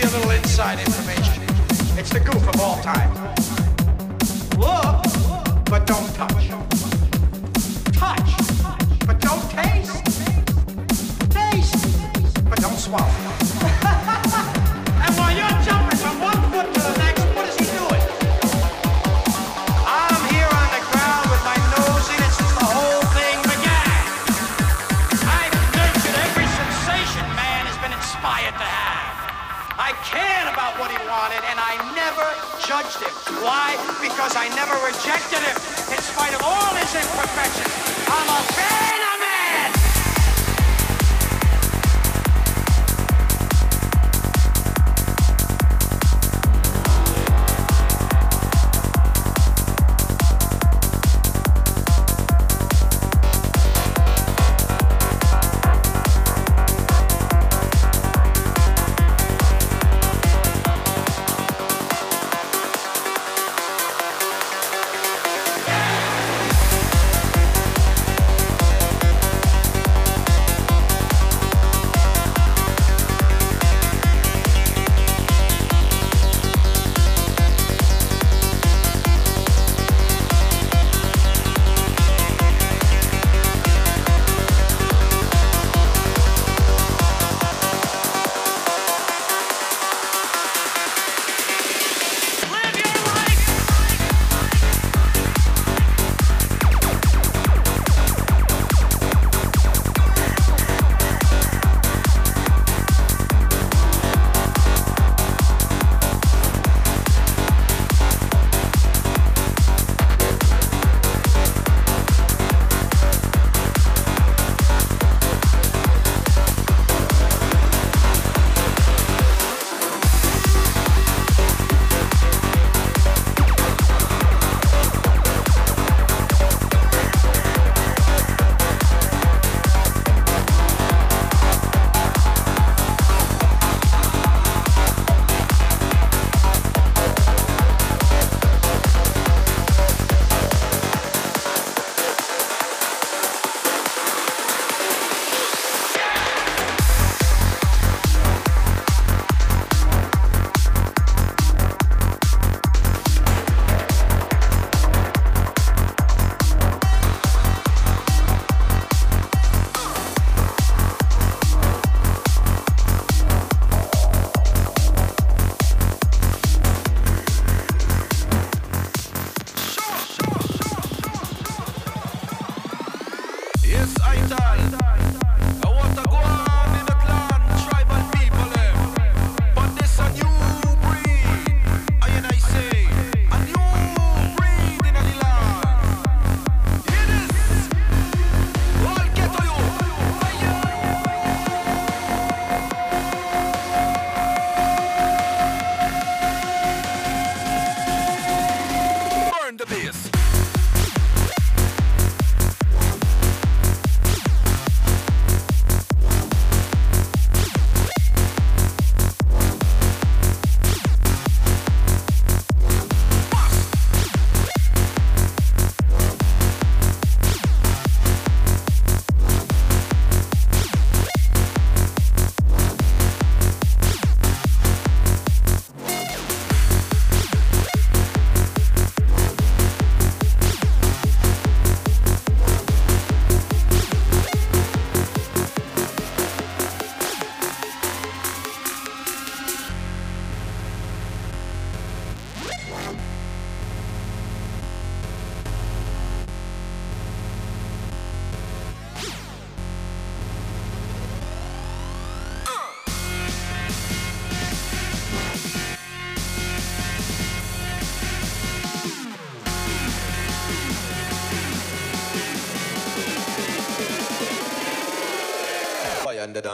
give you a little inside information. It's the goof of all time. Look, but don't touch. Touch, but don't taste. Taste, but don't swallow. Why? Because I never rejected him in spite of all his imperfections. I'm a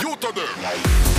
You to them.